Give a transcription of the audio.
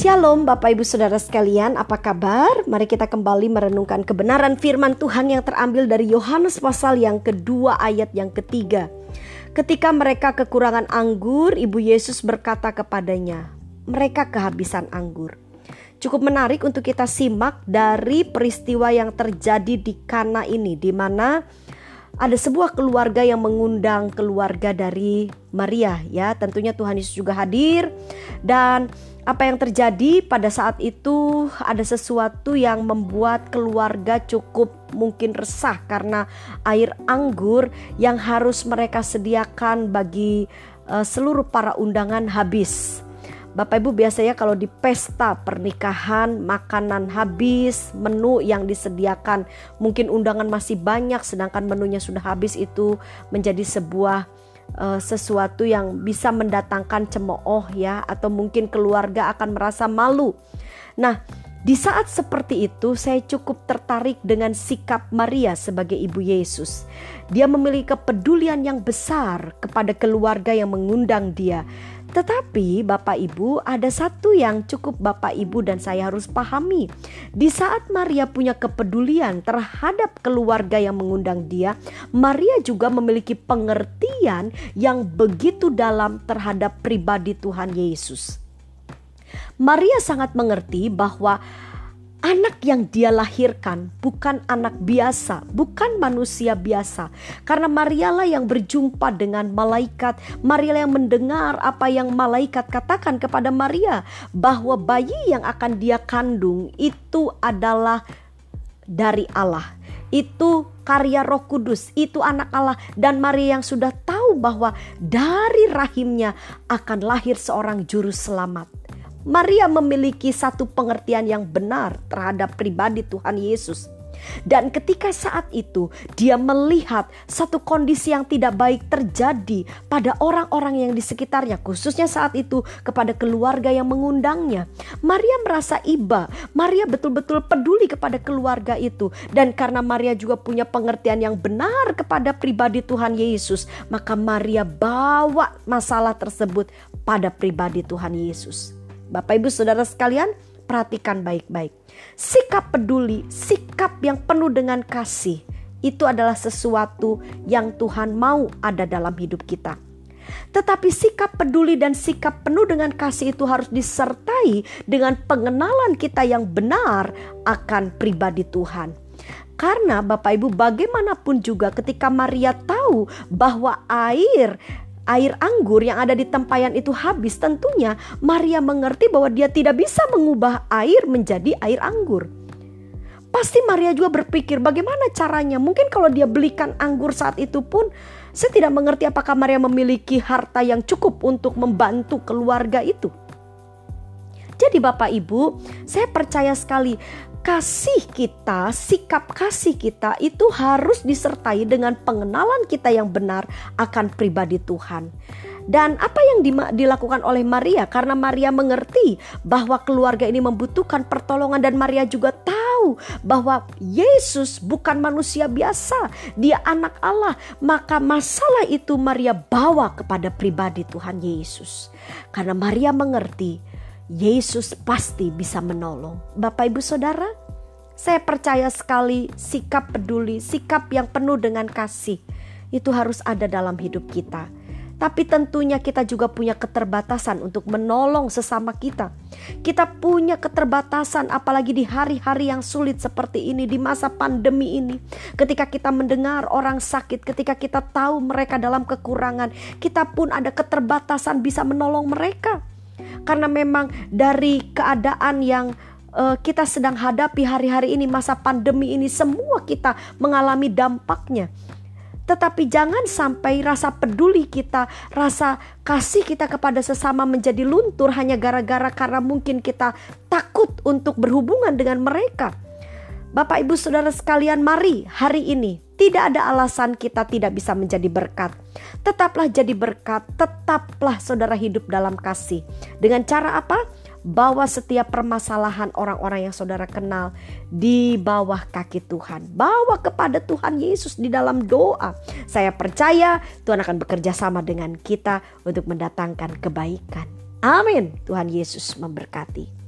Shalom Bapak Ibu Saudara sekalian, apa kabar? Mari kita kembali merenungkan kebenaran firman Tuhan yang terambil dari Yohanes pasal yang kedua ayat yang ketiga. Ketika mereka kekurangan anggur, Ibu Yesus berkata kepadanya, mereka kehabisan anggur. Cukup menarik untuk kita simak dari peristiwa yang terjadi di Kana ini, di mana ada sebuah keluarga yang mengundang keluarga dari Maria ya. Tentunya Tuhan Yesus juga hadir. Dan apa yang terjadi pada saat itu ada sesuatu yang membuat keluarga cukup mungkin resah karena air anggur yang harus mereka sediakan bagi uh, seluruh para undangan habis Bapak Ibu biasanya kalau di pesta pernikahan makanan habis, menu yang disediakan mungkin undangan masih banyak sedangkan menunya sudah habis itu menjadi sebuah uh, sesuatu yang bisa mendatangkan cemooh ya atau mungkin keluarga akan merasa malu. Nah, di saat seperti itu, saya cukup tertarik dengan sikap Maria sebagai ibu Yesus. Dia memiliki kepedulian yang besar kepada keluarga yang mengundang dia, tetapi Bapak Ibu ada satu yang cukup Bapak Ibu dan saya harus pahami. Di saat Maria punya kepedulian terhadap keluarga yang mengundang dia, Maria juga memiliki pengertian yang begitu dalam terhadap pribadi Tuhan Yesus. Maria sangat mengerti bahwa Anak yang dia lahirkan bukan anak biasa, bukan manusia biasa. Karena Marialah yang berjumpa dengan malaikat, Marialah yang mendengar apa yang malaikat katakan kepada Maria bahwa bayi yang akan dia kandung itu adalah dari Allah. Itu karya Roh Kudus, itu anak Allah dan Maria yang sudah tahu bahwa dari rahimnya akan lahir seorang juru selamat. Maria memiliki satu pengertian yang benar terhadap pribadi Tuhan Yesus. Dan ketika saat itu dia melihat satu kondisi yang tidak baik terjadi pada orang-orang yang di sekitarnya, khususnya saat itu kepada keluarga yang mengundangnya. Maria merasa iba, Maria betul-betul peduli kepada keluarga itu, dan karena Maria juga punya pengertian yang benar kepada pribadi Tuhan Yesus, maka Maria bawa masalah tersebut pada pribadi Tuhan Yesus. Bapak Ibu Saudara sekalian, perhatikan baik-baik. Sikap peduli, sikap yang penuh dengan kasih, itu adalah sesuatu yang Tuhan mau ada dalam hidup kita. Tetapi sikap peduli dan sikap penuh dengan kasih itu harus disertai dengan pengenalan kita yang benar akan pribadi Tuhan. Karena Bapak Ibu bagaimanapun juga ketika Maria tahu bahwa air air anggur yang ada di tempayan itu habis, tentunya Maria mengerti bahwa dia tidak bisa mengubah air menjadi air anggur. Pasti Maria juga berpikir bagaimana caranya. Mungkin kalau dia belikan anggur saat itu pun saya tidak mengerti apakah Maria memiliki harta yang cukup untuk membantu keluarga itu. Jadi Bapak Ibu, saya percaya sekali kasih kita, sikap kasih kita itu harus disertai dengan pengenalan kita yang benar akan pribadi Tuhan. Dan apa yang dilakukan oleh Maria karena Maria mengerti bahwa keluarga ini membutuhkan pertolongan dan Maria juga tahu bahwa Yesus bukan manusia biasa, dia anak Allah. Maka masalah itu Maria bawa kepada pribadi Tuhan Yesus. Karena Maria mengerti Yesus pasti bisa menolong. Bapak, ibu, saudara, saya percaya sekali sikap peduli, sikap yang penuh dengan kasih itu harus ada dalam hidup kita. Tapi tentunya kita juga punya keterbatasan untuk menolong sesama kita. Kita punya keterbatasan apalagi di hari-hari yang sulit seperti ini di masa pandemi ini. Ketika kita mendengar orang sakit, ketika kita tahu mereka dalam kekurangan, kita pun ada keterbatasan bisa menolong mereka karena memang dari keadaan yang uh, kita sedang hadapi hari-hari ini masa pandemi ini semua kita mengalami dampaknya. Tetapi jangan sampai rasa peduli kita, rasa kasih kita kepada sesama menjadi luntur hanya gara-gara karena mungkin kita takut untuk berhubungan dengan mereka. Bapak, ibu, saudara sekalian, mari hari ini tidak ada alasan kita tidak bisa menjadi berkat. Tetaplah jadi berkat, tetaplah saudara hidup dalam kasih. Dengan cara apa? Bawa setiap permasalahan orang-orang yang saudara kenal di bawah kaki Tuhan. Bawa kepada Tuhan Yesus di dalam doa. Saya percaya Tuhan akan bekerja sama dengan kita untuk mendatangkan kebaikan. Amin. Tuhan Yesus memberkati.